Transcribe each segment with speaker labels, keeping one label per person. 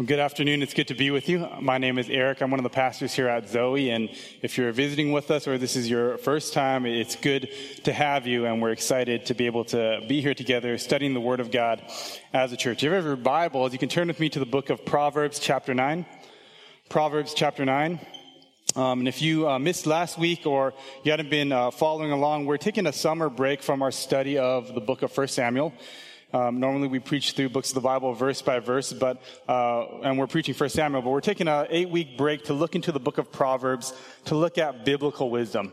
Speaker 1: Well, good afternoon. It's good to be with you. My name is Eric. I'm one of the pastors here at Zoe. And if you're visiting with us or this is your first time, it's good to have you. And we're excited to be able to be here together studying the Word of God as a church. If you have your Bibles, you can turn with me to the book of Proverbs, chapter 9. Proverbs, chapter 9. Um, and if you uh, missed last week or you hadn't been uh, following along, we're taking a summer break from our study of the book of 1 Samuel. Um, normally we preach through books of the Bible verse by verse, but uh, and we're preaching First Samuel, but we're taking an eight week break to look into the book of Proverbs to look at biblical wisdom.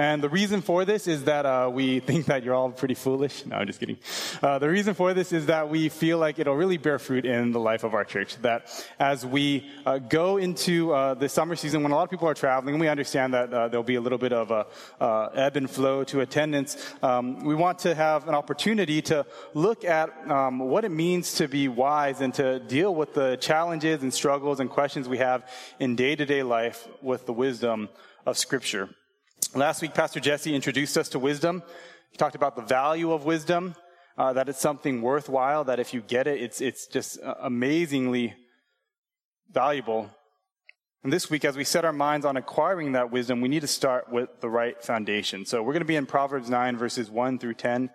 Speaker 1: And the reason for this is that uh, we think that you're all pretty foolish. No, I'm just kidding. Uh, the reason for this is that we feel like it'll really bear fruit in the life of our church. That as we uh, go into uh, the summer season, when a lot of people are traveling, we understand that uh, there'll be a little bit of a uh, ebb and flow to attendance. Um, we want to have an opportunity to look at um, what it means to be wise and to deal with the challenges and struggles and questions we have in day-to-day life with the wisdom of Scripture. Last week, Pastor Jesse introduced us to wisdom. He talked about the value of wisdom, uh, that it's something worthwhile, that if you get it, it's, it's just uh, amazingly valuable. And this week, as we set our minds on acquiring that wisdom, we need to start with the right foundation. So we're going to be in Proverbs 9, verses 1 through 10.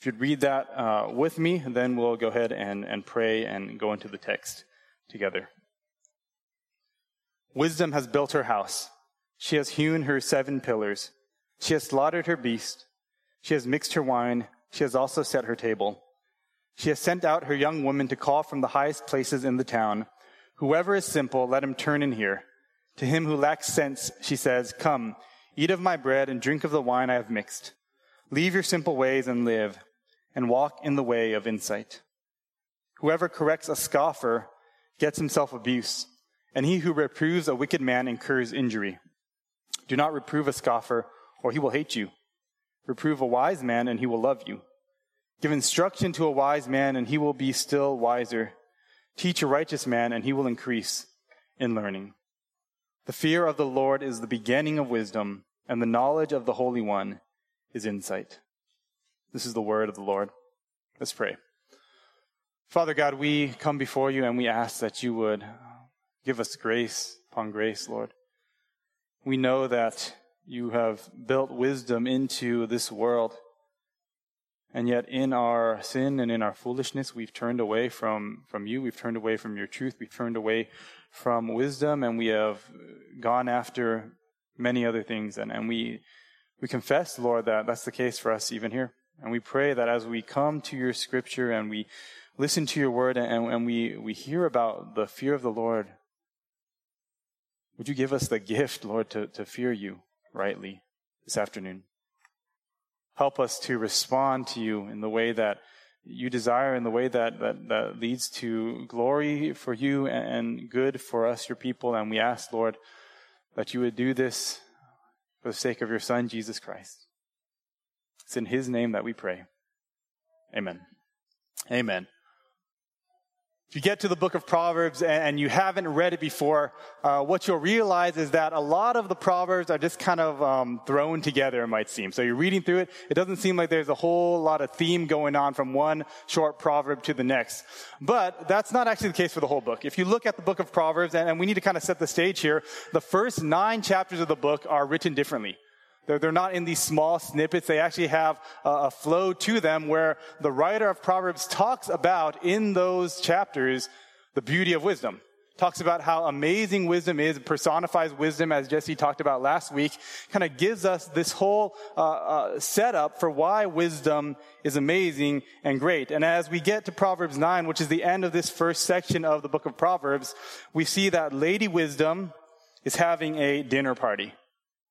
Speaker 1: If you'd read that uh, with me, then we'll go ahead and, and pray and go into the text together. Wisdom has built her house. She has hewn her seven pillars. She has slaughtered her beast. She has mixed her wine. She has also set her table. She has sent out her young women to call from the highest places in the town. Whoever is simple, let him turn in here. To him who lacks sense, she says, Come, eat of my bread and drink of the wine I have mixed. Leave your simple ways and live, and walk in the way of insight. Whoever corrects a scoffer gets himself abuse, and he who reproves a wicked man incurs injury. Do not reprove a scoffer, or he will hate you. Reprove a wise man, and he will love you. Give instruction to a wise man, and he will be still wiser. Teach a righteous man, and he will increase in learning. The fear of the Lord is the beginning of wisdom, and the knowledge of the Holy One is insight. This is the word of the Lord. Let's pray. Father God, we come before you and we ask that you would give us grace upon grace, Lord. We know that you have built wisdom into this world. And yet, in our sin and in our foolishness, we've turned away from, from you. We've turned away from your truth. We've turned away from wisdom, and we have gone after many other things. And, and we, we confess, Lord, that that's the case for us even here. And we pray that as we come to your scripture and we listen to your word and, and we, we hear about the fear of the Lord, would you give us the gift, Lord, to, to fear you rightly this afternoon? Help us to respond to you in the way that you desire, in the way that, that, that leads to glory for you and good for us, your people. And we ask, Lord, that you would do this for the sake of your Son, Jesus Christ. It's in his name that we pray. Amen. Amen. If you get to the book of Proverbs and you haven't read it before, uh, what you'll realize is that a lot of the Proverbs are just kind of um, thrown together, it might seem. So you're reading through it, it doesn't seem like there's a whole lot of theme going on from one short proverb to the next. But that's not actually the case for the whole book. If you look at the book of Proverbs, and, and we need to kind of set the stage here, the first nine chapters of the book are written differently. They're, they're not in these small snippets. They actually have a, a flow to them where the writer of Proverbs talks about in those chapters the beauty of wisdom talks about how amazing wisdom is, personifies wisdom, as Jesse talked about last week, kind of gives us this whole uh, uh, setup for why wisdom is amazing and great. And as we get to Proverbs 9, which is the end of this first section of the book of Proverbs, we see that Lady Wisdom is having a dinner party.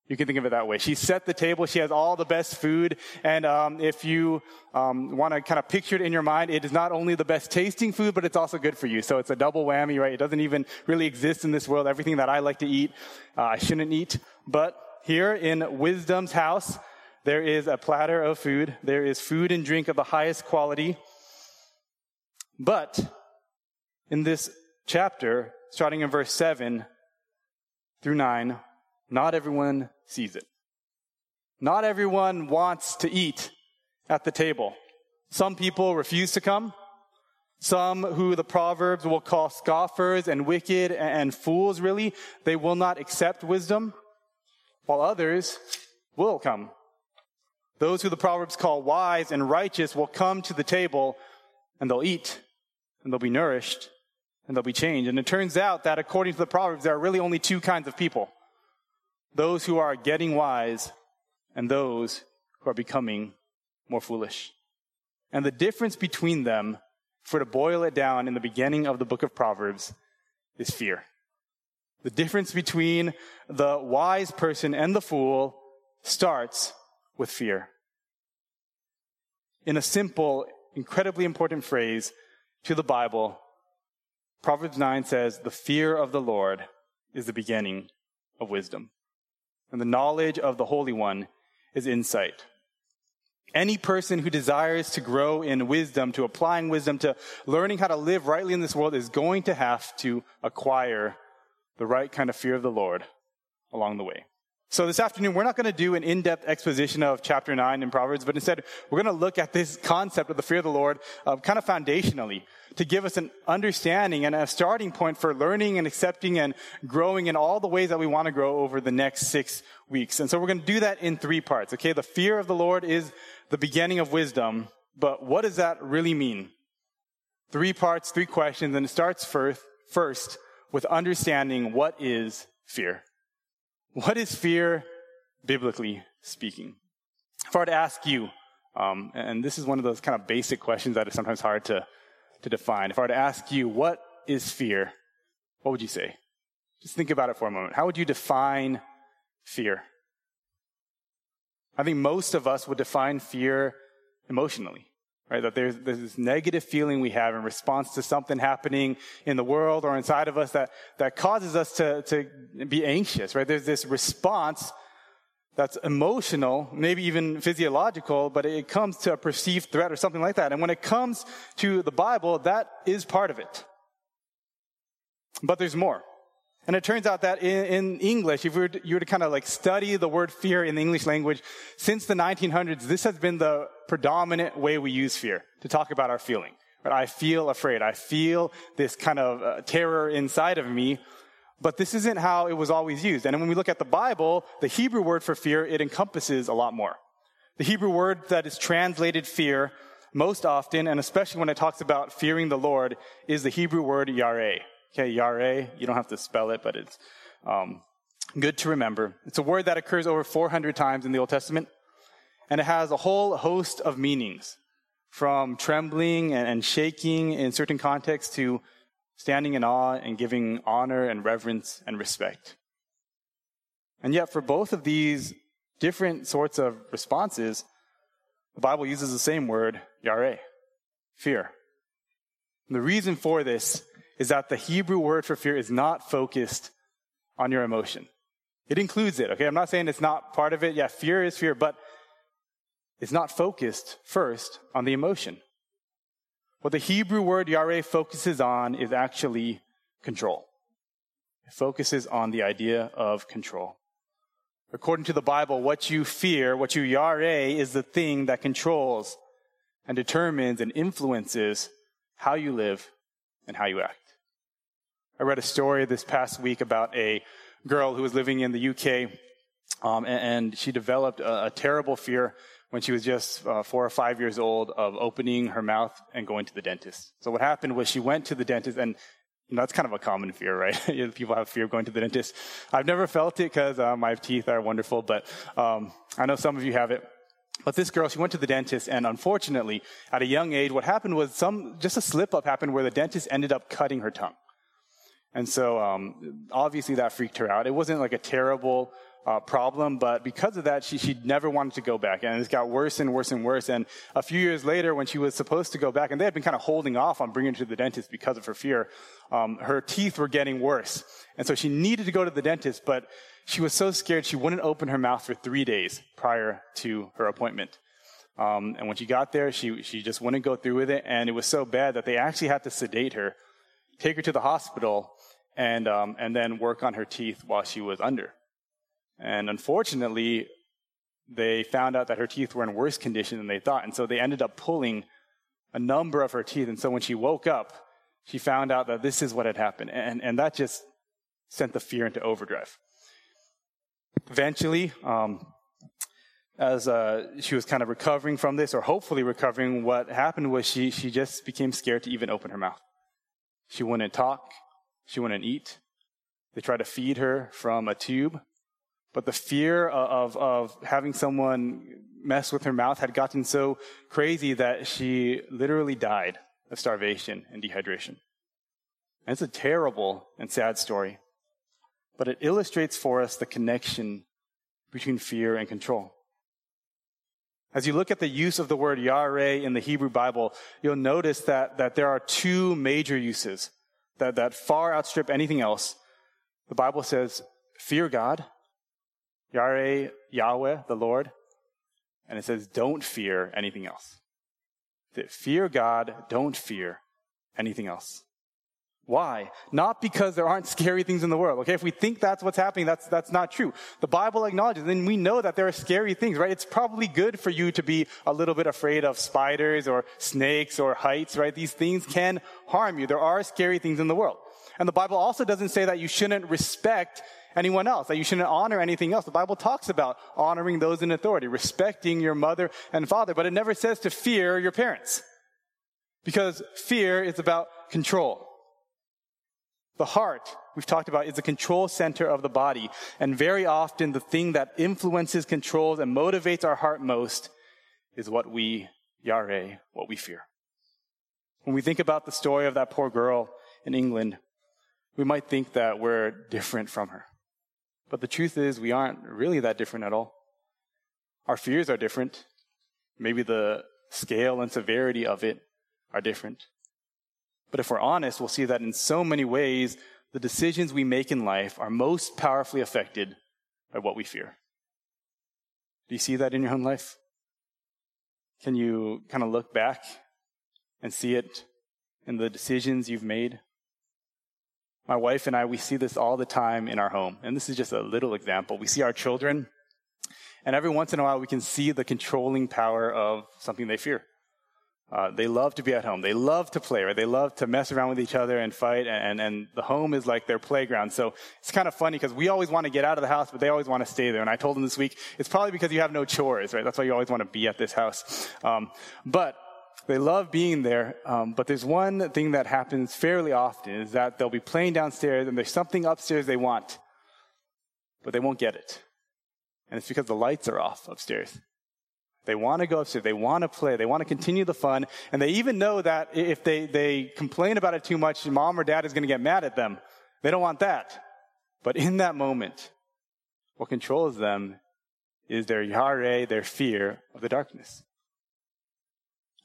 Speaker 1: You can think of it that way. She set the table. She has all the best food. And um, if you um, want to kind of picture it in your mind, it is not only the best tasting food, but it's also good for you. So it's a double whammy, right? It doesn't even really exist in this world. Everything that I like to eat, uh, I shouldn't eat. But here in Wisdom's house, there is a platter of food. There is food and drink of the highest quality. But in this chapter, starting in verse 7 through 9, not everyone sees it. Not everyone wants to eat at the table. Some people refuse to come. Some who the Proverbs will call scoffers and wicked and fools, really, they will not accept wisdom, while others will come. Those who the Proverbs call wise and righteous will come to the table and they'll eat and they'll be nourished and they'll be changed. And it turns out that according to the Proverbs, there are really only two kinds of people. Those who are getting wise and those who are becoming more foolish. And the difference between them for to boil it down in the beginning of the book of Proverbs is fear. The difference between the wise person and the fool starts with fear. In a simple, incredibly important phrase to the Bible, Proverbs 9 says, The fear of the Lord is the beginning of wisdom. And the knowledge of the Holy One is insight. Any person who desires to grow in wisdom, to applying wisdom, to learning how to live rightly in this world is going to have to acquire the right kind of fear of the Lord along the way. So this afternoon, we're not going to do an in-depth exposition of chapter 9 in Proverbs, but instead, we're going to look at this concept of the fear of the Lord uh, kind of foundationally to give us an understanding and a starting point for learning and accepting and growing in all the ways that we want to grow over the next six weeks. And so we're going to do that in three parts, okay? The fear of the Lord is the beginning of wisdom, but what does that really mean? Three parts, three questions, and it starts first, first with understanding what is fear. What is fear, biblically speaking? If I were to ask you, um, and this is one of those kind of basic questions that is sometimes hard to, to define. If I were to ask you, what is fear? What would you say? Just think about it for a moment. How would you define fear? I think most of us would define fear emotionally, right? That there's, there's this negative feeling we have in response to something happening in the world or inside of us that, that causes us to, to be anxious, right? There's this response that's emotional, maybe even physiological, but it comes to a perceived threat or something like that. And when it comes to the Bible, that is part of it. But there's more. And it turns out that in, in English, if you were, to, you were to kind of like study the word fear in the English language, since the 1900s, this has been the predominant way we use fear to talk about our feeling. Right? I feel afraid. I feel this kind of uh, terror inside of me. But this isn't how it was always used. And when we look at the Bible, the Hebrew word for fear, it encompasses a lot more. The Hebrew word that is translated fear most often, and especially when it talks about fearing the Lord, is the Hebrew word yareh. Okay, Yare, you don't have to spell it, but it's um, good to remember. It's a word that occurs over 400 times in the Old Testament, and it has a whole host of meanings, from trembling and, and shaking in certain contexts to standing in awe and giving honor and reverence and respect. And yet, for both of these different sorts of responses, the Bible uses the same word, yare, fear. And the reason for this is that the Hebrew word for fear is not focused on your emotion. It includes it, okay? I'm not saying it's not part of it. Yeah, fear is fear, but it's not focused first on the emotion. What the Hebrew word yare focuses on is actually control. It focuses on the idea of control. According to the Bible, what you fear, what you yare, is the thing that controls and determines and influences how you live and how you act. I read a story this past week about a girl who was living in the UK, um, and, and, she developed a, a, terrible fear when she was just uh, four or five years old of opening her mouth and going to the dentist. So what happened was she went to the dentist, and you know, that's kind of a common fear, right? People have fear of going to the dentist. I've never felt it because uh, my teeth are wonderful, but um, I know some of you have it. But this girl, she went to the dentist, and unfortunately, at a young age, what happened was some just a slip up happened where the dentist ended up cutting her tongue. And so, um, obviously, that freaked her out. It wasn't like a terrible uh, problem, but because of that, she, she never wanted to go back. And it got worse and worse and worse. And a few years later, when she was supposed to go back, and they had been kind of holding off on bringing her to the dentist because of her fear, um, her teeth were getting worse. And so she needed to go to the dentist, but she was so scared she wouldn't open her mouth for three days prior to her appointment. Um, and when she got there, she, she just wouldn't go through with it. And it was so bad that they actually had to sedate her, take her to the hospital, and, um, and then work on her teeth while she was under. And unfortunately, they found out that her teeth were in worse condition than they thought. And so they ended up pulling a number of her teeth. And so when she woke up, she found out that this is what had happened. And, and that just sent the fear into overdrive. Eventually, um, as uh, she was kind of recovering from this, or hopefully recovering, what happened was she, she just became scared to even open her mouth. She wouldn't talk. She wouldn't eat. They tried to feed her from a tube. But the fear of, of having someone mess with her mouth had gotten so crazy that she literally died of starvation and dehydration. And it's a terrible and sad story. But it illustrates for us the connection between fear and control. As you look at the use of the word Yareh in the Hebrew Bible, you'll notice that, that there are two major uses that, that far outstrip anything else. The Bible says, fear God, Yareh, Yahweh, the Lord, and it says, don't fear anything else. That Fear God, don't fear anything else. Why? Not because there aren't scary things in the world. Okay, if we think that's what's happening, that's that's not true. The Bible acknowledges, and we know that there are scary things, right? It's probably good for you to be a little bit afraid of spiders or snakes or heights, right? These things can harm you. There are scary things in the world. And the Bible also doesn't say that you shouldn't respect anyone else, that you shouldn't honor anything else. The Bible talks about honoring those in authority, respecting your mother and father, but it never says to fear your parents. Because fear is about control. The heart, we've talked about, is the control center of the body. And very often the thing that influences, controls, and motivates our heart most is what we, yare, what we fear. When we think about the story of that poor girl in England, we might think that we're different from her. But the truth is, we aren't really that different at all. Our fears are different. Maybe the scale and severity of it are different. But if we're honest, we'll see that in so many ways, the decisions we make in life are most powerfully affected by what we fear. Do you see that in your own life? Can you kind of look back and see it in the decisions you've made? My wife and I, we see this all the time in our home. And this is just a little example. We see our children, and every once in a while we can see the controlling power of something they fear. Uh, they love to be at home. They love to play, right? They love to mess around with each other and fight, and, and the home is like their playground. So it's kind of funny because we always want to get out of the house, but they always want to stay there. And I told them this week, it's probably because you have no chores, right? That's why you always want to be at this house. Um, but they love being there. Um, but there's one thing that happens fairly often is that they'll be playing downstairs and there's something upstairs they want, but they won't get it. And it's because the lights are off upstairs. They want to go upstairs. They want to play. They want to continue the fun. And they even know that if they, they complain about it too much, mom or dad is going to get mad at them. They don't want that. But in that moment, what controls them is their yareh, their fear of the darkness.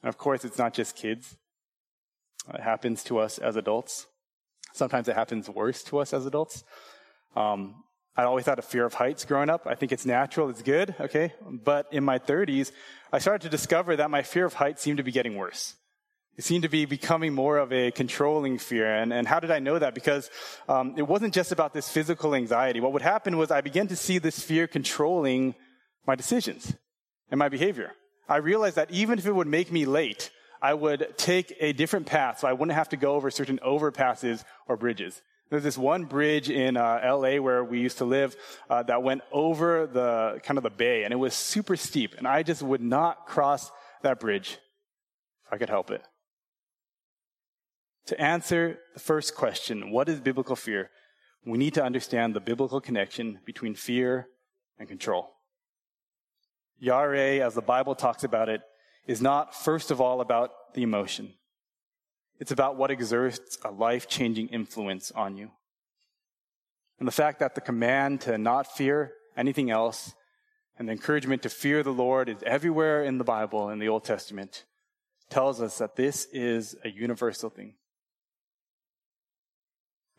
Speaker 1: And of course, it's not just kids. It happens to us as adults. Sometimes it happens worse to us as adults. Um, I always had a fear of heights growing up. I think it's natural, it's good, okay? But in my 30s, I started to discover that my fear of heights seemed to be getting worse. It seemed to be becoming more of a controlling fear. And, and how did I know that? Because um, it wasn't just about this physical anxiety. What would happen was I began to see this fear controlling my decisions and my behavior. I realized that even if it would make me late, I would take a different path so I wouldn't have to go over certain overpasses or bridges. There's this one bridge in uh, LA where we used to live uh, that went over the kind of the bay, and it was super steep, and I just would not cross that bridge if I could help it. To answer the first question, what is biblical fear? We need to understand the biblical connection between fear and control. Yareh, as the Bible talks about it, is not first of all about the emotion. It's about what exerts a life changing influence on you. And the fact that the command to not fear anything else and the encouragement to fear the Lord is everywhere in the Bible, in the Old Testament, tells us that this is a universal thing.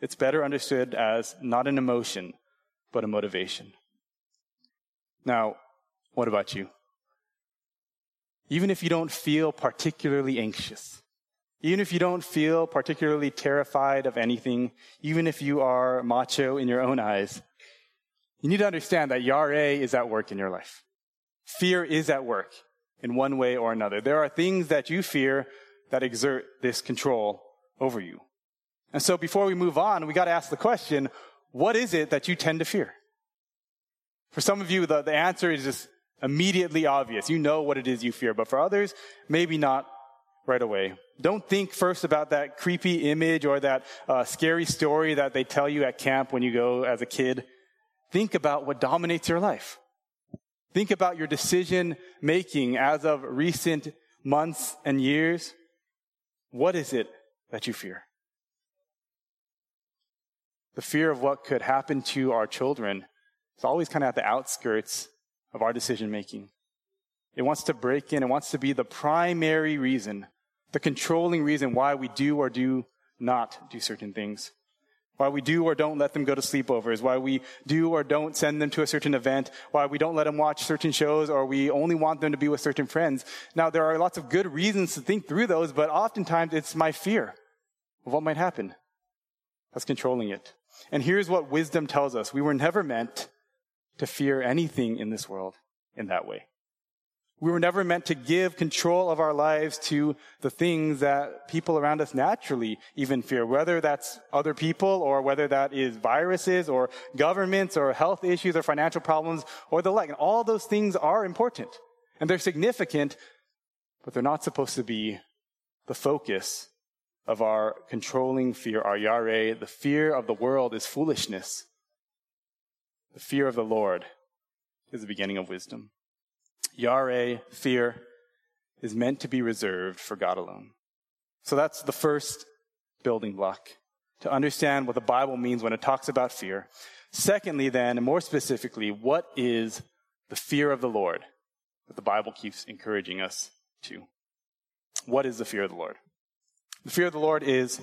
Speaker 1: It's better understood as not an emotion, but a motivation. Now, what about you? Even if you don't feel particularly anxious, even if you don't feel particularly terrified of anything, even if you are macho in your own eyes, you need to understand that Yareh is at work in your life. Fear is at work in one way or another. There are things that you fear that exert this control over you. And so before we move on, we got to ask the question, what is it that you tend to fear? For some of you, the, the answer is just immediately obvious. You know what it is you fear. But for others, maybe not right away. Don't think first about that creepy image or that uh, scary story that they tell you at camp when you go as a kid. Think about what dominates your life. Think about your decision making as of recent months and years. What is it that you fear? The fear of what could happen to our children is always kind of at the outskirts of our decision making. It wants to break in. It wants to be the primary reason, the controlling reason why we do or do not do certain things. Why we do or don't let them go to sleepovers, why we do or don't send them to a certain event, why we don't let them watch certain shows, or we only want them to be with certain friends. Now, there are lots of good reasons to think through those, but oftentimes it's my fear of what might happen that's controlling it. And here's what wisdom tells us. We were never meant to fear anything in this world in that way. We were never meant to give control of our lives to the things that people around us naturally even fear, whether that's other people or whether that is viruses or governments or health issues or financial problems or the like. And all those things are important and they're significant, but they're not supposed to be the focus of our controlling fear, our yare. The fear of the world is foolishness. The fear of the Lord is the beginning of wisdom. Yare, fear, is meant to be reserved for God alone. So that's the first building block to understand what the Bible means when it talks about fear. Secondly, then, and more specifically, what is the fear of the Lord that the Bible keeps encouraging us to? What is the fear of the Lord? The fear of the Lord is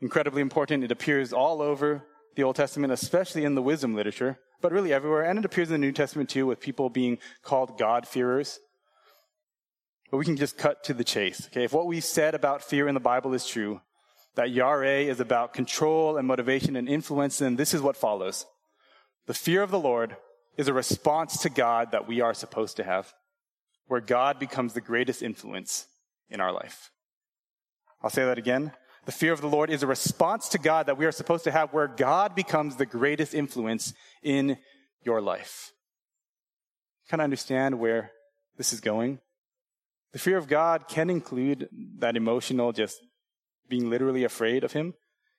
Speaker 1: incredibly important. It appears all over the Old Testament, especially in the wisdom literature but really everywhere. And it appears in the New Testament too with people being called God-fearers. But we can just cut to the chase. Okay. If what we said about fear in the Bible is true, that Yare is about control and motivation and influence, then this is what follows. The fear of the Lord is a response to God that we are supposed to have, where God becomes the greatest influence in our life. I'll say that again. The fear of the Lord is a response to God that we are supposed to have where God becomes the greatest influence in your life. Kind of understand where this is going? The fear of God can include that emotional, just being literally afraid of Him.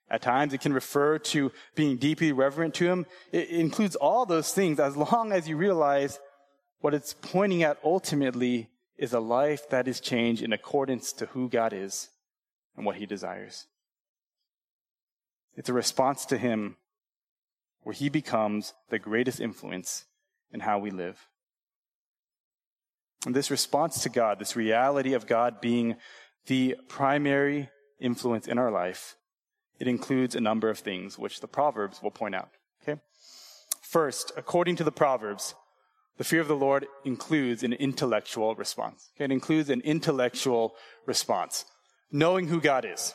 Speaker 1: At times, it can refer to being deeply reverent to Him. It includes all those things as long as you realize what it's pointing at ultimately is a life that is changed in accordance to who God is and what he desires. It's a response to him where he becomes the greatest influence in how we live. And this response to God, this reality of God being the primary influence in our life, it includes a number of things, which the Proverbs will point out. Okay? First, according to the Proverbs, the fear of the Lord includes an intellectual response. Okay? It includes an intellectual response knowing who God is,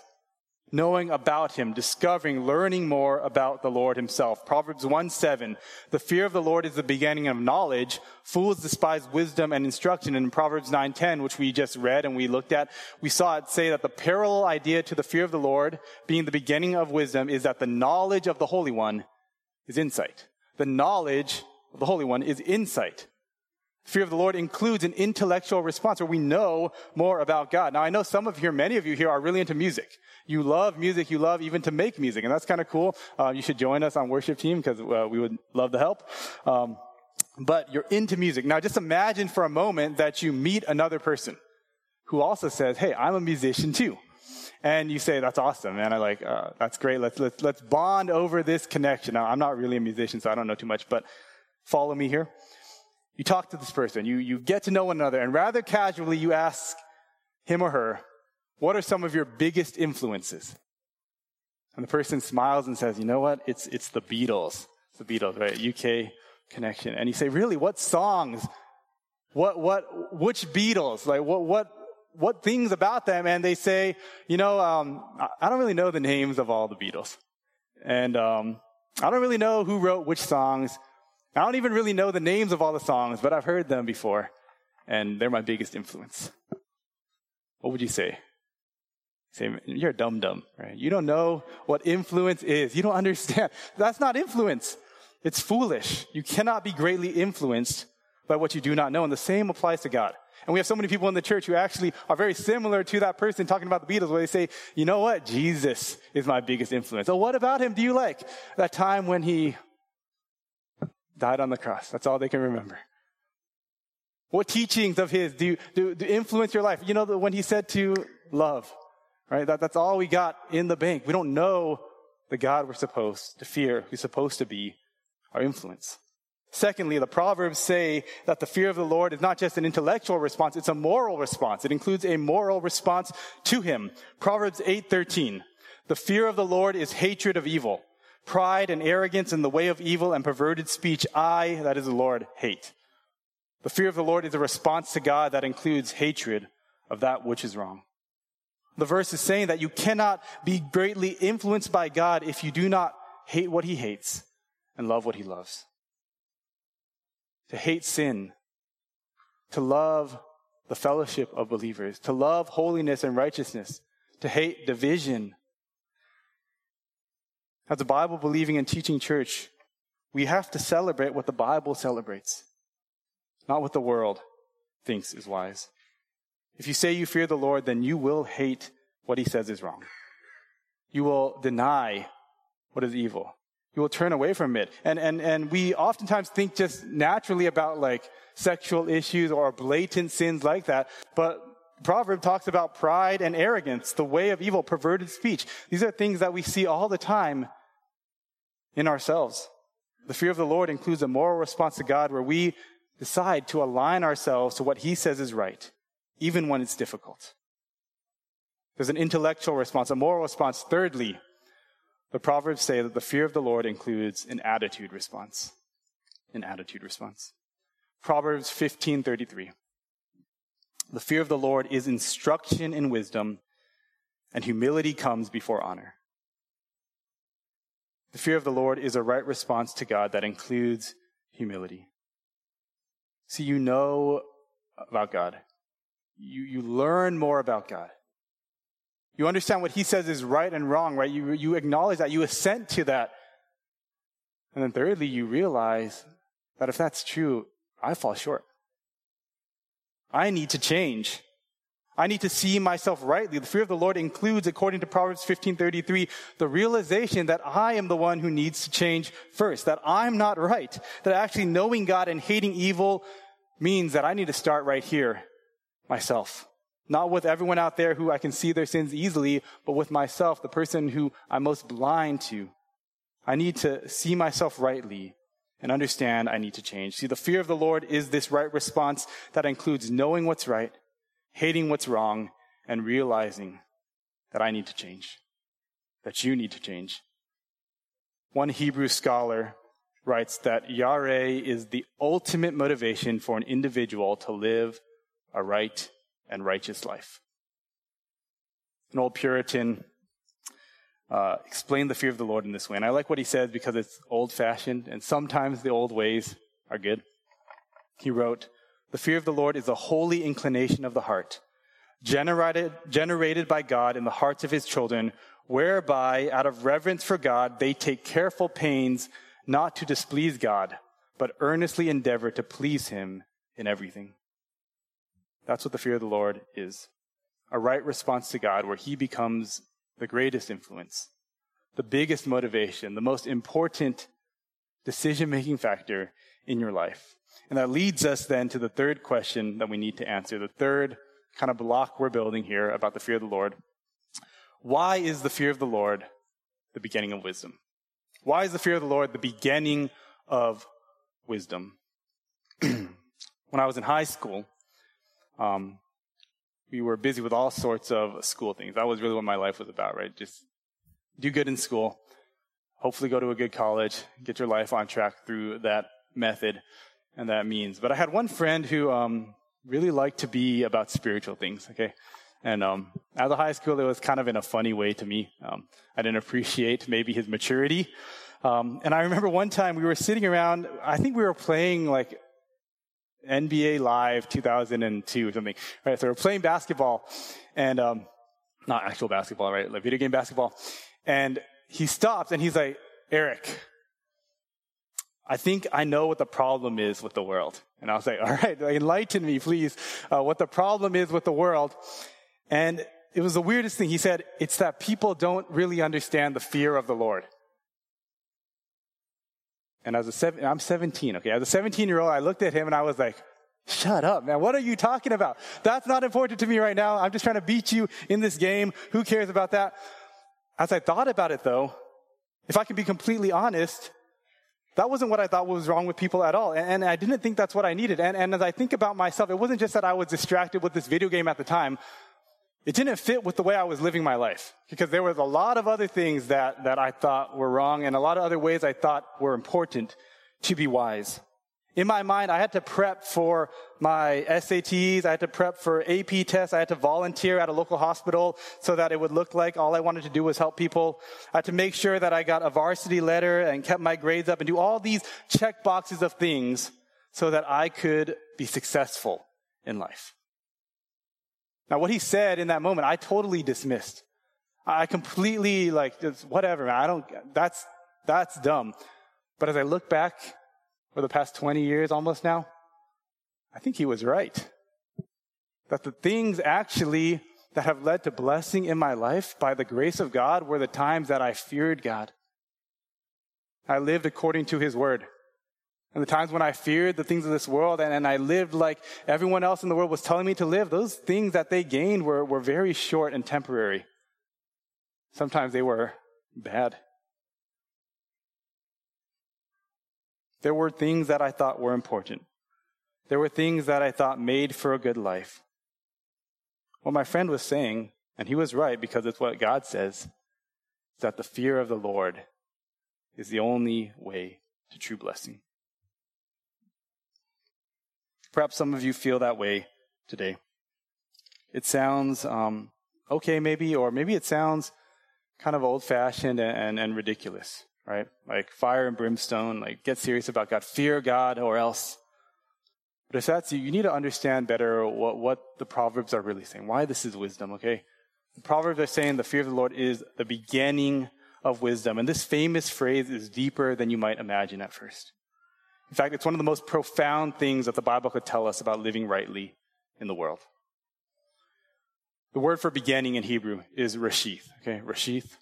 Speaker 1: knowing about Him, discovering, learning more about the Lord Himself. Proverbs 1 7, the fear of the Lord is the beginning of knowledge. Fools despise wisdom and instruction. And in Proverbs 9 10, which we just read and we looked at, we saw it say that the parallel idea to the fear of the Lord being the beginning of wisdom is that the knowledge of the Holy One is insight. The knowledge of the Holy One is insight. Fear of the Lord includes an intellectual response where we know more about God. Now, I know some of you, many of you here are really into music. You love music. You love even to make music, and that's kind of cool. Uh, you should join us on worship team because uh, we would love the help. Um, but you're into music. Now, just imagine for a moment that you meet another person who also says, "Hey, I'm a musician too." and you say, "That's awesome, man! I like uh, that's great. Let's let's let's bond over this connection." Now, I'm not really a musician, so I don't know too much, but follow me here you talk to this person, you, you get to know one another, and rather casually you ask him or her, what are some of your biggest influences? And the person smiles and says, you know what? It's, it's the Beatles. It's the Beatles, right? UK connection. And you say, really? What songs? What, what, which Beatles? Like, what, what, what things about them? And they say, you know, um, I don't really know the names of all the Beatles. And, um, I don't really know who wrote which songs. I don't even really know the names of all the songs, but I've heard them before, and they're my biggest influence. What would you say? Say, you're a dum dum, right? You don't know what influence is. You don't understand. That's not influence. It's foolish. You cannot be greatly influenced by what you do not know. And the same applies to God. And we have so many people in the church who actually are very similar to that person talking about the Beatles where they say, you know what? Jesus is my biggest influence. Oh, what about him do you like? That time when he died on the cross. That's all they can remember. What teachings of his do, do, do influence your life? You know, when he said to love, right? That, that's all we got in the bank. We don't know the God we're supposed to fear, who's supposed to be our influence. Secondly, the Proverbs say that the fear of the Lord is not just an intellectual response, it's a moral response. It includes a moral response to Him. Proverbs 8:13. The fear of the Lord is hatred of evil. Pride and arrogance in the way of evil and perverted speech, I, that is the Lord, hate. The fear of the Lord is a response to God that includes hatred of that which is wrong. The verse is saying that you cannot be greatly influenced by God if you do not hate what he hates and love what he loves. To hate sin, to love the fellowship of believers, to love holiness and righteousness, to hate division. As a Bible believing and teaching church, we have to celebrate what the Bible celebrates, not what the world thinks is wise. If you say you fear the Lord, then you will hate what he says is wrong. You will deny what is evil. You will turn away from it. And, and, and we oftentimes think just naturally about like sexual issues or blatant sins like that. But Proverb talks about pride and arrogance, the way of evil, perverted speech. These are things that we see all the time in ourselves. The fear of the Lord includes a moral response to God where we decide to align ourselves to what he says is right even when it's difficult. There's an intellectual response, a moral response. Thirdly, the Proverbs say that the fear of the Lord includes an attitude response. An attitude response. Proverbs 15:33. The fear of the Lord is instruction in wisdom, and humility comes before honor. The fear of the Lord is a right response to God that includes humility. See, you know about God you, you learn more about God. You understand what he says is right and wrong, right? You, you acknowledge that, you assent to that. And then thirdly, you realize that if that's true, I fall short. I need to change. I need to see myself rightly. The fear of the Lord includes, according to Proverbs 15:33, the realization that I am the one who needs to change first, that I'm not right, that actually knowing God and hating evil means that I need to start right here myself. Not with everyone out there who I can see their sins easily, but with myself, the person who I'm most blind to. I need to see myself rightly and understand I need to change. See, the fear of the Lord is this right response that includes knowing what's right, hating what's wrong, and realizing that I need to change, that you need to change. One Hebrew scholar writes that Yare is the ultimate motivation for an individual to live a right and righteous life. An old Puritan uh, explained the fear of the Lord in this way. And I like what he says because it's old fashioned and sometimes the old ways are good. He wrote, The fear of the Lord is a holy inclination of the heart, generated, generated by God in the hearts of his children, whereby, out of reverence for God, they take careful pains not to displease God, but earnestly endeavor to please him in everything. That's what the fear of the Lord is a right response to God where He becomes the greatest influence, the biggest motivation, the most important decision making factor in your life. And that leads us then to the third question that we need to answer, the third kind of block we're building here about the fear of the Lord. Why is the fear of the Lord the beginning of wisdom? Why is the fear of the Lord the beginning of wisdom? when I was in high school, um, we were busy with all sorts of school things. That was really what my life was about, right? Just do good in school, hopefully go to a good college, get your life on track through that method and that means. But I had one friend who um, really liked to be about spiritual things, okay? And um, as a high school, it was kind of in a funny way to me. Um, I didn't appreciate maybe his maturity. Um, and I remember one time we were sitting around, I think we were playing like NBA Live 2002 or something. Right, so we're playing basketball, and um, not actual basketball, right? Like video game basketball. And he stops and he's like, Eric, I think I know what the problem is with the world. And I was like, all right, enlighten me, please, uh, what the problem is with the world. And it was the weirdest thing. He said, it's that people don't really understand the fear of the Lord. And as a seven, I'm 17, okay? As a 17 year old, I looked at him and I was like, shut up, man. What are you talking about? That's not important to me right now. I'm just trying to beat you in this game. Who cares about that? As I thought about it though, if I can be completely honest, that wasn't what I thought was wrong with people at all. And, I didn't think that's what I needed. And, and as I think about myself, it wasn't just that I was distracted with this video game at the time. It didn't fit with the way I was living my life because there was a lot of other things that, that I thought were wrong and a lot of other ways I thought were important to be wise. In my mind, I had to prep for my SATs. I had to prep for AP tests. I had to volunteer at a local hospital so that it would look like all I wanted to do was help people. I had to make sure that I got a varsity letter and kept my grades up and do all these check boxes of things so that I could be successful in life. Now, what he said in that moment, I totally dismissed. I completely like, just whatever, man. I don't, that's, that's dumb. But as I look back for the past 20 years almost now, I think he was right. That the things actually that have led to blessing in my life by the grace of God were the times that I feared God. I lived according to his word. And the times when I feared the things of this world and, and I lived like everyone else in the world was telling me to live, those things that they gained were, were very short and temporary. Sometimes they were bad. There were things that I thought were important. There were things that I thought made for a good life. What my friend was saying, and he was right because it's what God says, is that the fear of the Lord is the only way to true blessing. Perhaps some of you feel that way today. It sounds um, okay, maybe, or maybe it sounds kind of old fashioned and, and, and ridiculous, right? Like fire and brimstone, like get serious about God, fear God, or else. But if that's you, you need to understand better what, what the Proverbs are really saying, why this is wisdom, okay? The Proverbs are saying the fear of the Lord is the beginning of wisdom. And this famous phrase is deeper than you might imagine at first. In fact, it's one of the most profound things that the Bible could tell us about living rightly in the world. The word for beginning in Hebrew is rashith. Okay, rashith.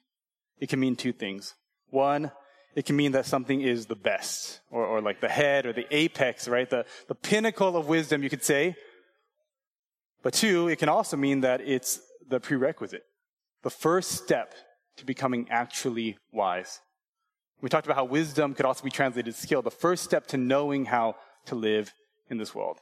Speaker 1: It can mean two things. One, it can mean that something is the best, or, or like the head, or the apex, right? The, the pinnacle of wisdom, you could say. But two, it can also mean that it's the prerequisite, the first step to becoming actually wise. We talked about how wisdom could also be translated as skill, the first step to knowing how to live in this world.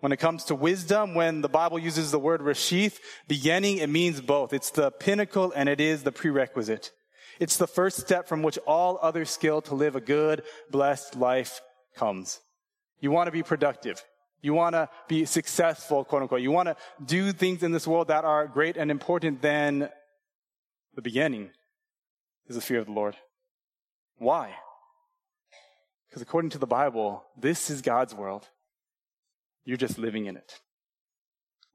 Speaker 1: When it comes to wisdom, when the Bible uses the word rashith, beginning, it means both. It's the pinnacle and it is the prerequisite. It's the first step from which all other skill to live a good, blessed life comes. You want to be productive. You want to be successful, quote unquote. You want to do things in this world that are great and important, then the beginning is the fear of the Lord. Why? Because according to the Bible, this is God's world. You're just living in it.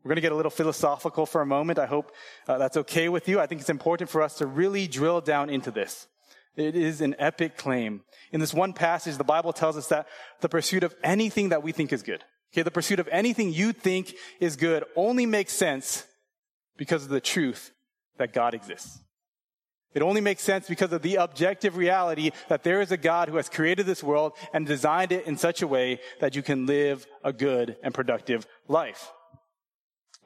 Speaker 1: We're going to get a little philosophical for a moment. I hope uh, that's okay with you. I think it's important for us to really drill down into this. It is an epic claim. In this one passage, the Bible tells us that the pursuit of anything that we think is good, okay, the pursuit of anything you think is good only makes sense because of the truth that God exists. It only makes sense because of the objective reality that there is a God who has created this world and designed it in such a way that you can live a good and productive life.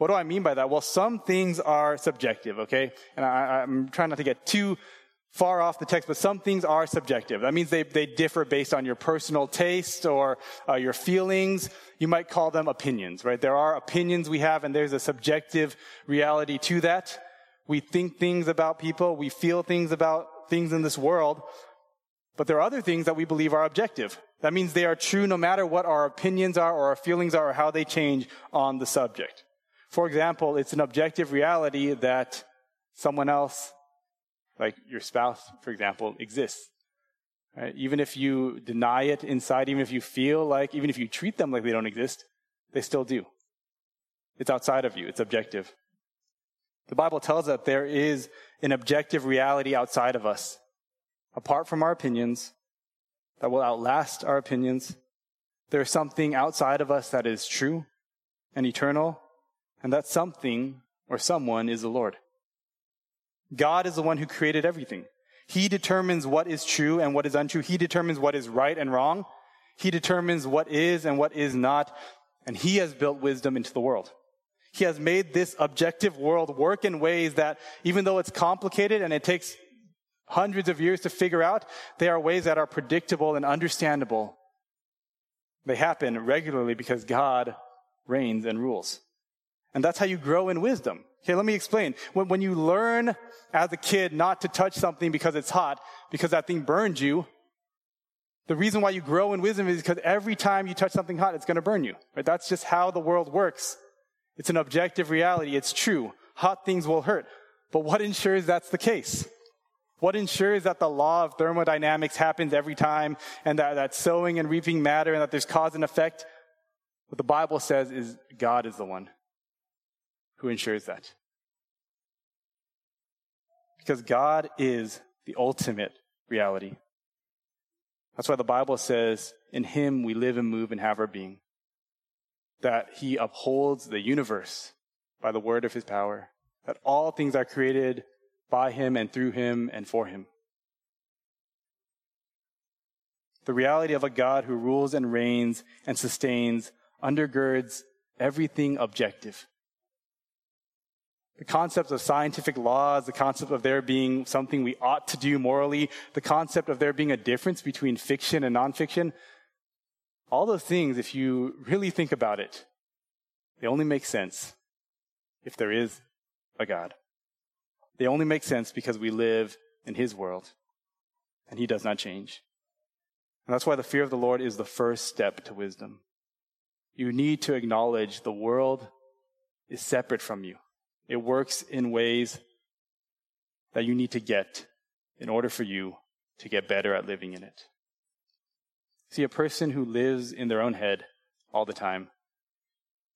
Speaker 1: What do I mean by that? Well, some things are subjective, okay? And I, am trying not to get too far off the text, but some things are subjective. That means they, they differ based on your personal taste or uh, your feelings. You might call them opinions, right? There are opinions we have, and there's a subjective reality to that. We think things about people. We feel things about things in this world. But there are other things that we believe are objective. That means they are true no matter what our opinions are or our feelings are or how they change on the subject. For example, it's an objective reality that someone else, like your spouse, for example, exists. Right? Even if you deny it inside, even if you feel like, even if you treat them like they don't exist, they still do. It's outside of you. It's objective. The Bible tells us that there is an objective reality outside of us, apart from our opinions, that will outlast our opinions. There is something outside of us that is true and eternal, and that something or someone is the Lord. God is the one who created everything. He determines what is true and what is untrue. He determines what is right and wrong. He determines what is and what is not. And he has built wisdom into the world. He has made this objective world work in ways that, even though it's complicated and it takes hundreds of years to figure out, they are ways that are predictable and understandable. They happen regularly because God reigns and rules. And that's how you grow in wisdom. Okay, let me explain. When, when you learn as a kid not to touch something because it's hot, because that thing burned you, the reason why you grow in wisdom is because every time you touch something hot, it's going to burn you. Right? That's just how the world works. It's an objective reality. It's true. Hot things will hurt. But what ensures that's the case? What ensures that the law of thermodynamics happens every time and that, that sowing and reaping matter and that there's cause and effect? What the Bible says is God is the one who ensures that. Because God is the ultimate reality. That's why the Bible says, in Him we live and move and have our being. That He upholds the universe by the word of His power. That all things are created by Him and through Him and for Him. The reality of a God who rules and reigns and sustains undergirds everything objective the concept of scientific laws, the concept of there being something we ought to do morally, the concept of there being a difference between fiction and nonfiction, all those things, if you really think about it, they only make sense if there is a God. They only make sense because we live in His world and He does not change. And that's why the fear of the Lord is the first step to wisdom. You need to acknowledge the world is separate from you. It works in ways that you need to get in order for you to get better at living in it. See, a person who lives in their own head all the time,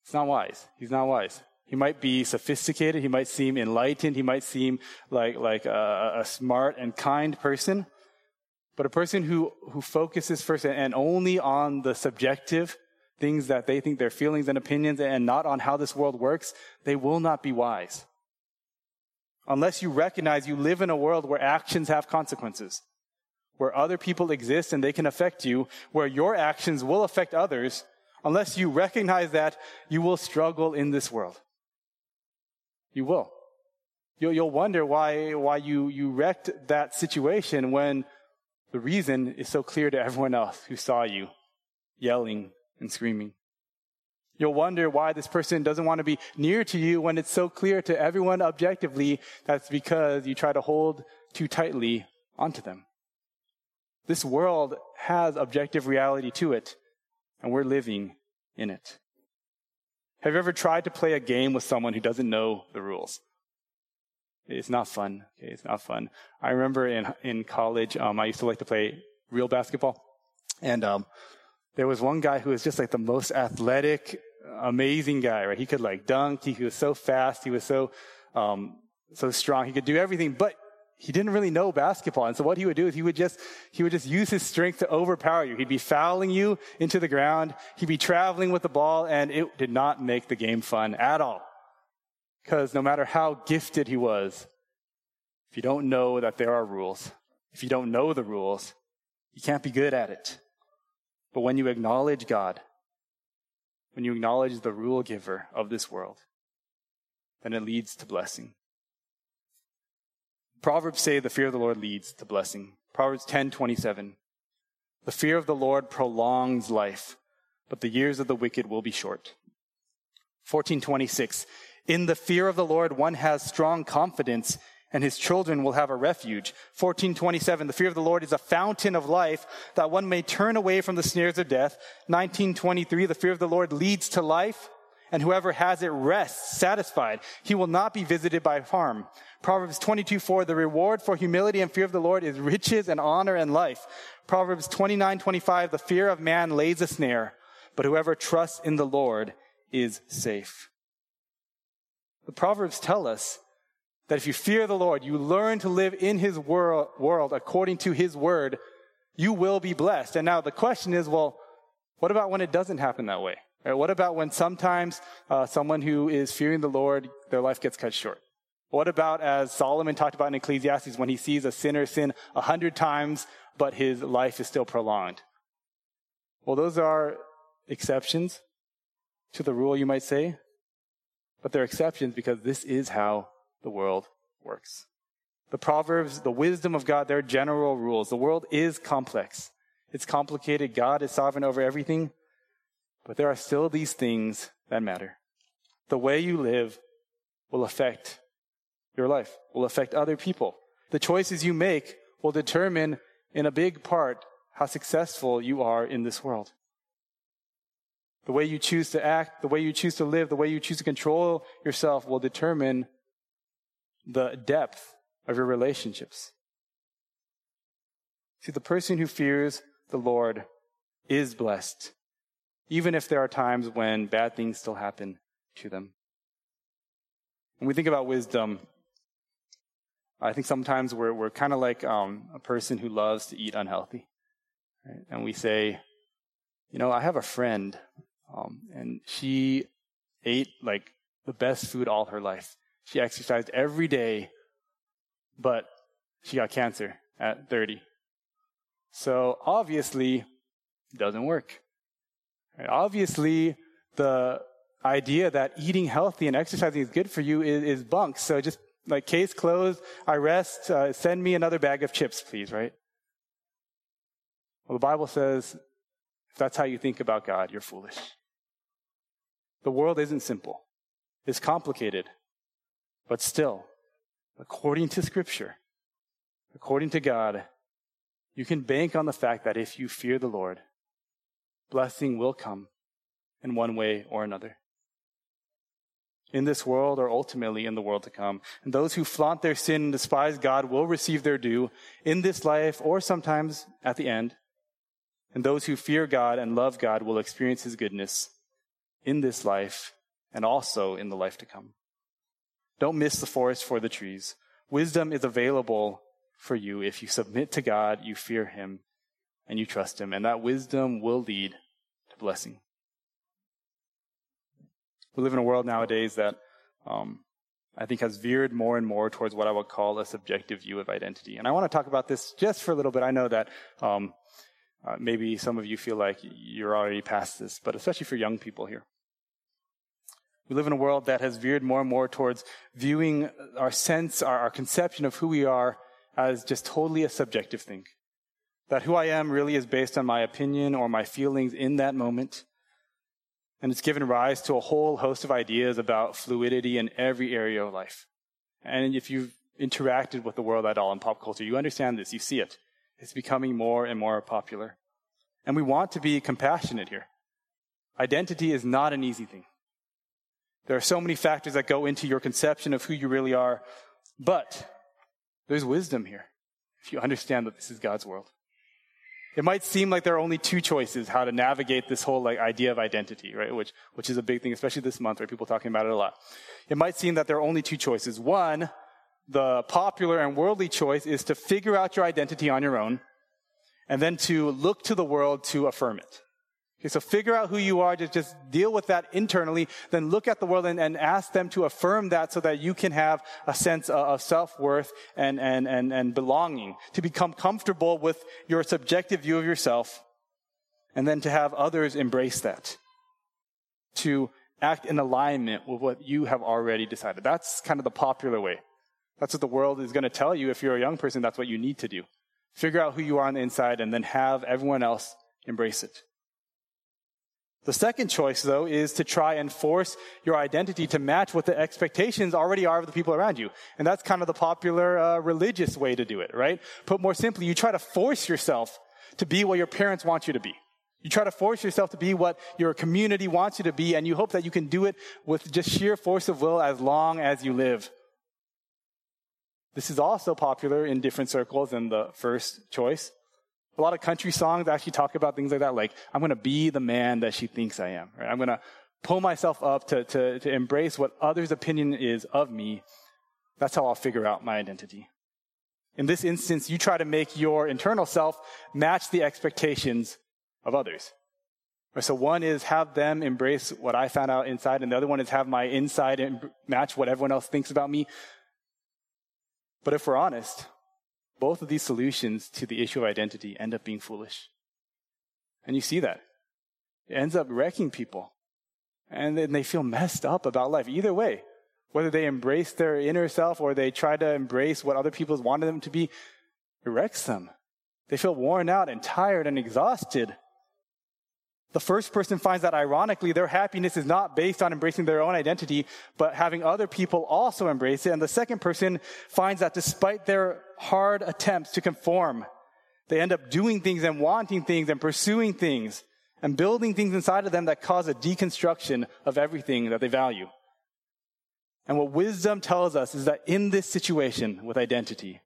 Speaker 1: it's not wise. He's not wise. He might be sophisticated. He might seem enlightened. He might seem like, like a, a smart and kind person. But a person who, who focuses first and only on the subjective things that they think their feelings and opinions and not on how this world works, they will not be wise. Unless you recognize you live in a world where actions have consequences, where other people exist and they can affect you, where your actions will affect others, unless you recognize that, you will struggle in this world. You will. You'll, you'll wonder why, why you, you wrecked that situation when the reason is so clear to everyone else who saw you yelling and screaming. You'll wonder why this person doesn't want to be near to you when it's so clear to everyone objectively that's because you try to hold too tightly onto them. This world has objective reality to it, and we're living in it. Have you ever tried to play a game with someone who doesn't know the rules? It's not fun. Okay, it's not fun. I remember in in college, um, I used to like to play real basketball, and um, there was one guy who was just like the most athletic, amazing guy, right? He could like dunk. He was so fast. He was so, um, so strong. He could do everything, but he didn't really know basketball. And so what he would do is he would just, he would just use his strength to overpower you. He'd be fouling you into the ground. He'd be traveling with the ball and it did not make the game fun at all. Because no matter how gifted he was, if you don't know that there are rules, if you don't know the rules, you can't be good at it. But when you acknowledge God, when you acknowledge the rule giver of this world, then it leads to blessing. Proverbs say the fear of the Lord leads to blessing. Proverbs 10:27. The fear of the Lord prolongs life, but the years of the wicked will be short. 1426. In the fear of the Lord one has strong confidence and his children will have a refuge. 1427, the fear of the Lord is a fountain of life that one may turn away from the snares of death. 1923, the fear of the Lord leads to life and whoever has it rests satisfied. He will not be visited by harm. Proverbs 22, 4, the reward for humility and fear of the Lord is riches and honor and life. Proverbs 29, 25, the fear of man lays a snare, but whoever trusts in the Lord is safe. The Proverbs tell us that if you fear the Lord, you learn to live in his world, world according to his word, you will be blessed. And now the question is, well, what about when it doesn't happen that way? Right? What about when sometimes uh, someone who is fearing the Lord, their life gets cut short? What about, as Solomon talked about in Ecclesiastes, when he sees a sinner sin a hundred times, but his life is still prolonged? Well, those are exceptions to the rule, you might say. But they're exceptions because this is how the world works. The Proverbs, the wisdom of God, they're general rules. The world is complex. It's complicated. God is sovereign over everything. But there are still these things that matter. The way you live will affect your life, will affect other people. The choices you make will determine in a big part how successful you are in this world. The way you choose to act, the way you choose to live, the way you choose to control yourself will determine the depth of your relationships. See, the person who fears the Lord is blessed, even if there are times when bad things still happen to them. When we think about wisdom, I think sometimes we're, we're kind of like um, a person who loves to eat unhealthy. Right? And we say, you know, I have a friend, um, and she ate like the best food all her life. She exercised every day, but she got cancer at 30. So obviously, it doesn't work. Right? Obviously, the idea that eating healthy and exercising is good for you is, is bunk. So just like case closed, I rest, uh, send me another bag of chips, please, right? Well, the Bible says if that's how you think about God, you're foolish. The world isn't simple. It's complicated. But still, according to Scripture, according to God, you can bank on the fact that if you fear the Lord, blessing will come in one way or another. In this world or ultimately in the world to come. And those who flaunt their sin and despise God will receive their due in this life or sometimes at the end. And those who fear God and love God will experience his goodness in this life and also in the life to come. Don't miss the forest for the trees. Wisdom is available for you if you submit to God, you fear Him, and you trust Him. And that wisdom will lead to blessing. We live in a world nowadays that um, I think has veered more and more towards what I would call a subjective view of identity. And I want to talk about this just for a little bit. I know that um, uh, maybe some of you feel like you're already past this, but especially for young people here. We live in a world that has veered more and more towards viewing our sense, our, our conception of who we are as just totally a subjective thing. That who I am really is based on my opinion or my feelings in that moment. And it's given rise to a whole host of ideas about fluidity in every area of life. And if you've interacted with the world at all in pop culture, you understand this, you see it. It's becoming more and more popular. And we want to be compassionate here. Identity is not an easy thing. There are so many factors that go into your conception of who you really are, but there's wisdom here if you understand that this is God's world. It might seem like there are only two choices how to navigate this whole like idea of identity, right? Which, which is a big thing, especially this month, right? People talking about it a lot. It might seem that there are only two choices. One, the popular and worldly choice is to figure out your identity on your own and then to look to the world to affirm it. Okay, so figure out who you are, just, just deal with that internally, then look at the world and, and ask them to affirm that so that you can have a sense of, of self-worth and, and, and, and belonging, to become comfortable with your subjective view of yourself, and then to have others embrace that. To act in alignment with what you have already decided. That's kind of the popular way. That's what the world is going to tell you if you're a young person, that's what you need to do. Figure out who you are on the inside and then have everyone else embrace it. The second choice, though, is to try and force your identity to match what the expectations already are of the people around you. And that's kind of the popular uh, religious way to do it, right? Put more simply, you try to force yourself to be what your parents want you to be. You try to force yourself to be what your community wants you to be, and you hope that you can do it with just sheer force of will as long as you live. This is also popular in different circles than the first choice. A lot of country songs actually talk about things like that, like, I'm going to be the man that she thinks I am. Right? I'm going to pull myself up to, to, to embrace what others' opinion is of me. That's how I'll figure out my identity. In this instance, you try to make your internal self match the expectations of others. So one is have them embrace what I found out inside, and the other one is have my inside match what everyone else thinks about me. But if we're honest, both of these solutions to the issue of identity end up being foolish. And you see that. It ends up wrecking people. And then they feel messed up about life. Either way, whether they embrace their inner self or they try to embrace what other people wanted them to be, it wrecks them. They feel worn out and tired and exhausted. The first person finds that ironically, their happiness is not based on embracing their own identity, but having other people also embrace it. And the second person finds that despite their hard attempts to conform, they end up doing things and wanting things and pursuing things and building things inside of them that cause a deconstruction of everything that they value. And what wisdom tells us is that in this situation with identity,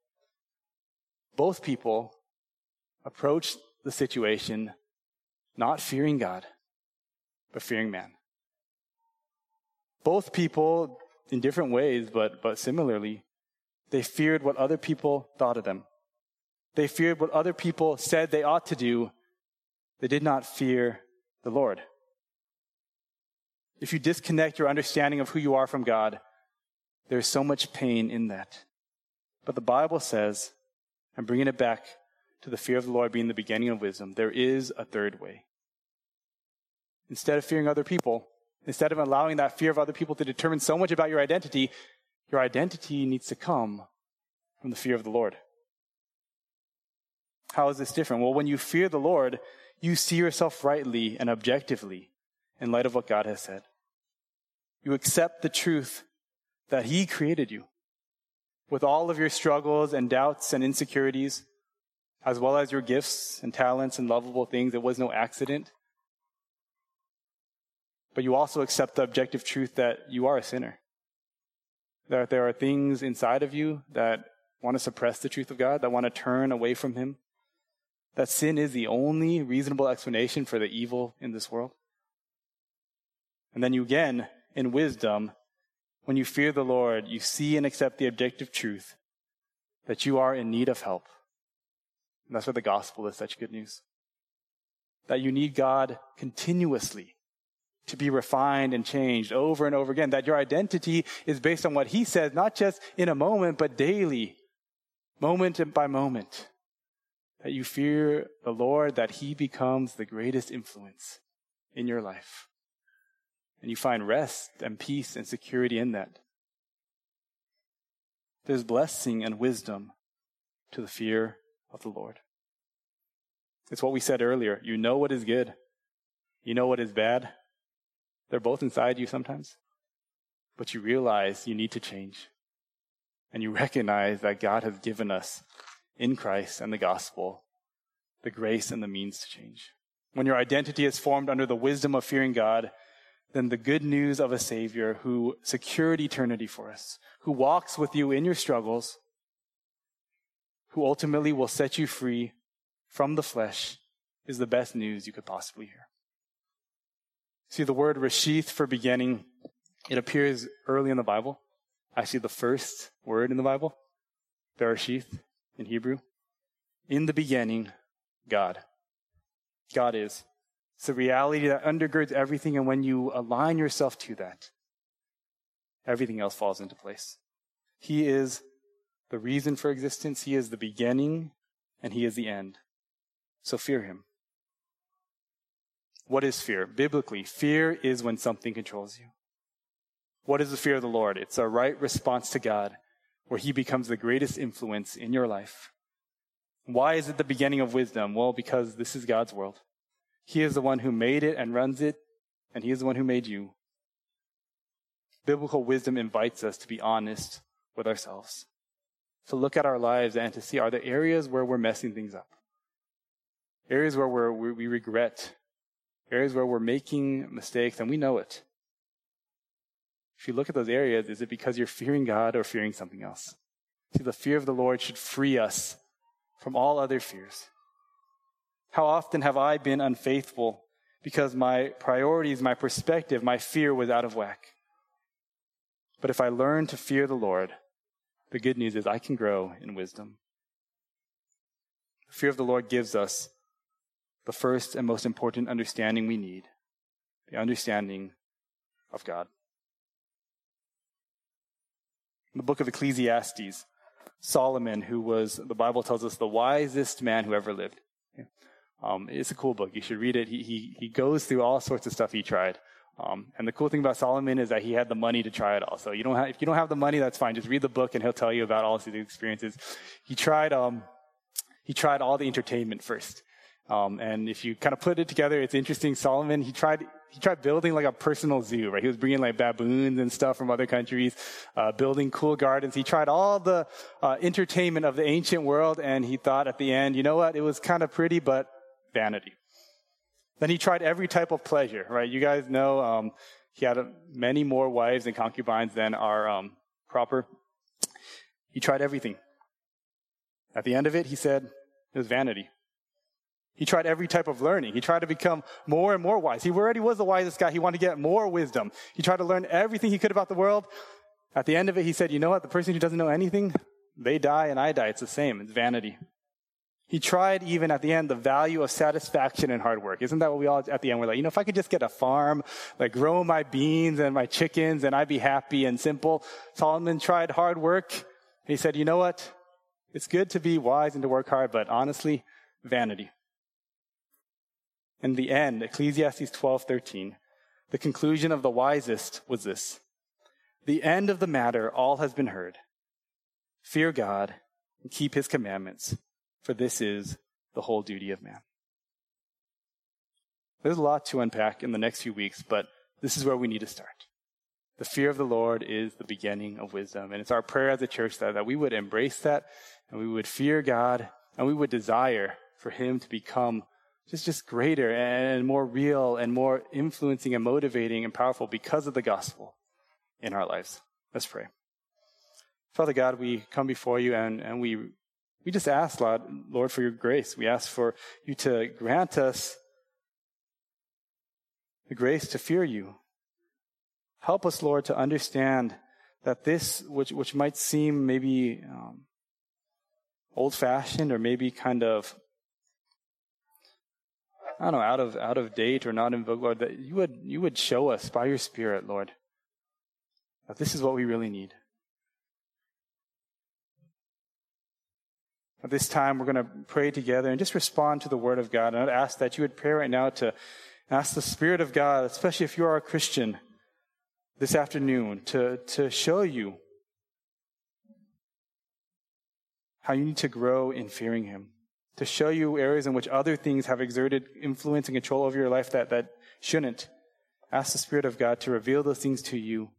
Speaker 1: both people approach the situation not fearing God, but fearing man. Both people, in different ways, but, but similarly, they feared what other people thought of them. They feared what other people said they ought to do. They did not fear the Lord. If you disconnect your understanding of who you are from God, there's so much pain in that. But the Bible says, and bringing it back to the fear of the Lord being the beginning of wisdom, there is a third way. Instead of fearing other people, instead of allowing that fear of other people to determine so much about your identity, your identity needs to come from the fear of the Lord. How is this different? Well, when you fear the Lord, you see yourself rightly and objectively in light of what God has said. You accept the truth that He created you with all of your struggles and doubts and insecurities, as well as your gifts and talents and lovable things. It was no accident. But you also accept the objective truth that you are a sinner. That there are things inside of you that want to suppress the truth of God, that want to turn away from Him that sin is the only reasonable explanation for the evil in this world. And then you again, in wisdom, when you fear the Lord, you see and accept the objective truth that you are in need of help. And that's why the gospel is such good news. That you need God continuously to be refined and changed over and over again. That your identity is based on what He says, not just in a moment, but daily, moment by moment that you fear the Lord, that He becomes the greatest influence in your life. And you find rest and peace and security in that. There's blessing and wisdom to the fear of the Lord. It's what we said earlier. You know what is good. You know what is bad. They're both inside you sometimes. But you realize you need to change. And you recognize that God has given us in Christ and the gospel, the grace and the means to change. When your identity is formed under the wisdom of fearing God, then the good news of a Savior who secured eternity for us, who walks with you in your struggles, who ultimately will set you free from the flesh, is the best news you could possibly hear. See, the word reshith for beginning, it appears early in the Bible. Actually, the first word in the Bible, Bereshith in Hebrew. In the beginning, God. God is. It's the reality that undergirds everything, and when you align yourself to that, everything else falls into place. He is the reason for existence, He is the beginning, and He is the end. So fear Him. What is fear? Biblically, fear is when something controls you. What is the fear of the Lord? It's a right response to God where he becomes the greatest influence in your life. Why is it the beginning of wisdom? Well, because this is God's world. He is the one who made it and runs it, and he is the one who made you. Biblical wisdom invites us to be honest with ourselves, to look at our lives and to see are there areas where we're messing things up? Areas where we're, we regret, areas where we're making mistakes and we know it. If you look at those areas, is it because you're fearing God or fearing something else? See, the fear of the Lord should free us from all other fears. How often have I been unfaithful because my priorities, my perspective, my fear was out of whack? But if I learn to fear the Lord, the good news is I can grow in wisdom. The fear of the Lord gives us the first and most important understanding we need the understanding of God. In the book of Ecclesiastes, Solomon, who was, the Bible tells us, the wisest man who ever lived. Um, it's a cool book. You should read it. He, he, he goes through all sorts of stuff he tried. Um, and the cool thing about Solomon is that he had the money to try it all. So you don't have, if you don't have the money, that's fine. Just read the book and he'll tell you about all of his experiences. He tried, um, he tried all the entertainment first. Um, and if you kind of put it together, it's interesting. Solomon, he tried, he tried building like a personal zoo, right? He was bringing like baboons and stuff from other countries, uh, building cool gardens. He tried all the uh, entertainment of the ancient world, and he thought at the end, you know what? It was kind of pretty, but vanity. Then he tried every type of pleasure, right? You guys know um, he had many more wives and concubines than are um, proper. He tried everything. At the end of it, he said it was vanity. He tried every type of learning. He tried to become more and more wise. He already was the wisest guy. He wanted to get more wisdom. He tried to learn everything he could about the world. At the end of it, he said, You know what? The person who doesn't know anything, they die and I die. It's the same. It's vanity. He tried even at the end the value of satisfaction and hard work. Isn't that what we all at the end were like, you know, if I could just get a farm, like grow my beans and my chickens and I'd be happy and simple. Solomon tried hard work. He said, you know what? It's good to be wise and to work hard, but honestly, vanity. In the end, Ecclesiastes 12:13, the conclusion of the wisest was this. The end of the matter all has been heard. Fear God and keep his commandments for this is the whole duty of man. There's a lot to unpack in the next few weeks, but this is where we need to start. The fear of the Lord is the beginning of wisdom. And it's our prayer as a church that, that we would embrace that and we would fear God and we would desire for Him to become just, just greater and more real and more influencing and motivating and powerful because of the gospel in our lives. Let's pray. Father God, we come before you and, and we we just ask, Lord, Lord, for your grace. We ask for you to grant us the grace to fear you. Help us, Lord, to understand that this, which, which might seem maybe um, old fashioned or maybe kind of, I don't know, out of, out of date or not in vogue, Lord, that you would, you would show us by your Spirit, Lord, that this is what we really need. At this time, we're going to pray together and just respond to the Word of God. And I'd ask that you would pray right now to ask the Spirit of God, especially if you are a Christian, this afternoon, to, to show you how you need to grow in fearing Him, to show you areas in which other things have exerted influence and control over your life that, that shouldn't. Ask the Spirit of God to reveal those things to you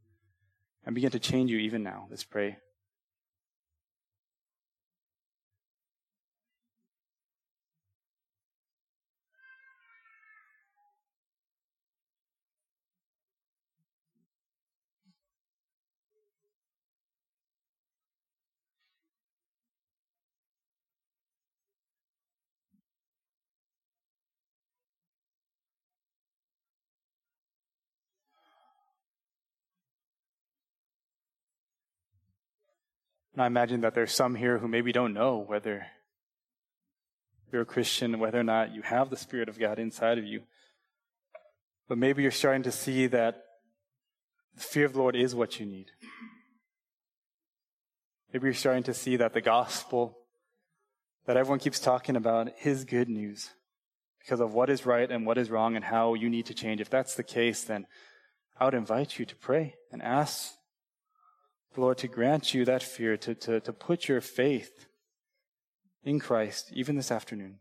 Speaker 1: and begin to change you even now. Let's pray. And I imagine that there's some here who maybe don't know whether you're a Christian, whether or not you have the Spirit of God inside of you. But maybe you're starting to see that the fear of the Lord is what you need. Maybe you're starting to see that the gospel that everyone keeps talking about is good news because of what is right and what is wrong and how you need to change. If that's the case, then I would invite you to pray and ask Lord, to grant you that fear, to, to, to put your faith in Christ, even this afternoon.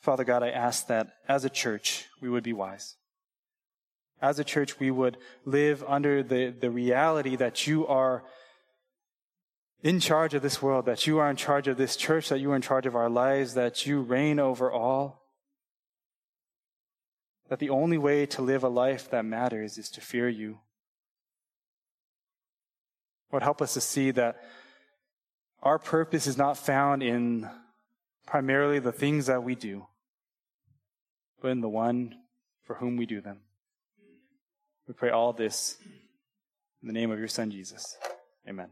Speaker 1: Father God, I ask that as a church, we would be wise. As a church, we would live under the, the reality that you are in charge of this world, that you are in charge of this church, that you are in charge of our lives, that you reign over all. That the only way to live a life that matters is to fear you. Lord, help us to see that our purpose is not found in primarily the things that we do, but in the one for whom we do them. We pray all this in the name of your Son, Jesus. Amen.